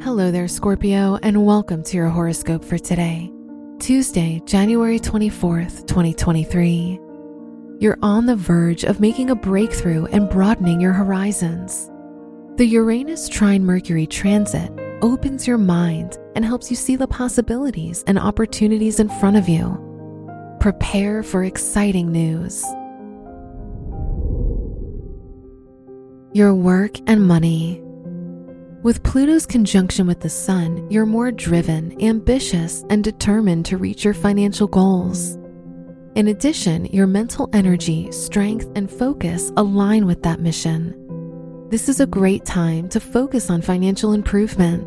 Hello there, Scorpio, and welcome to your horoscope for today, Tuesday, January 24th, 2023. You're on the verge of making a breakthrough and broadening your horizons. The Uranus trine Mercury transit opens your mind and helps you see the possibilities and opportunities in front of you. Prepare for exciting news. Your work and money. With Pluto's conjunction with the Sun, you're more driven, ambitious, and determined to reach your financial goals. In addition, your mental energy, strength, and focus align with that mission. This is a great time to focus on financial improvement.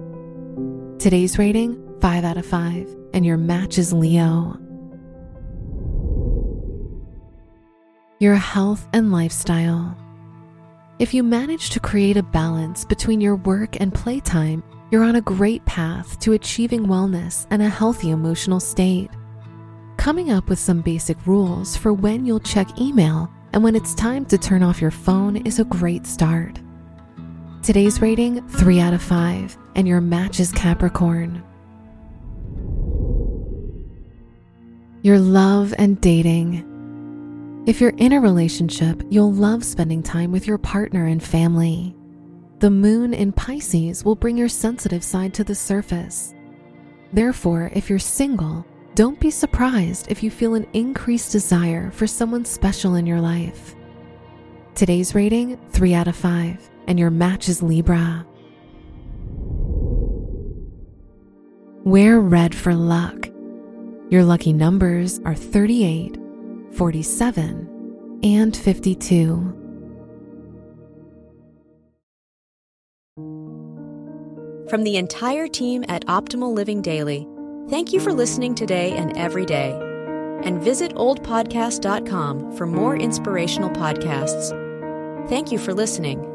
Today's rating 5 out of 5, and your match is Leo. Your health and lifestyle. If you manage to create a balance between your work and playtime, you're on a great path to achieving wellness and a healthy emotional state. Coming up with some basic rules for when you'll check email and when it's time to turn off your phone is a great start. Today's rating 3 out of 5, and your match is Capricorn. Your love and dating. If you're in a relationship, you'll love spending time with your partner and family. The moon in Pisces will bring your sensitive side to the surface. Therefore, if you're single, don't be surprised if you feel an increased desire for someone special in your life. Today's rating 3 out of 5, and your match is Libra. Wear red for luck. Your lucky numbers are 38 47, and 52. From the entire team at Optimal Living Daily, thank you for listening today and every day. And visit oldpodcast.com for more inspirational podcasts. Thank you for listening.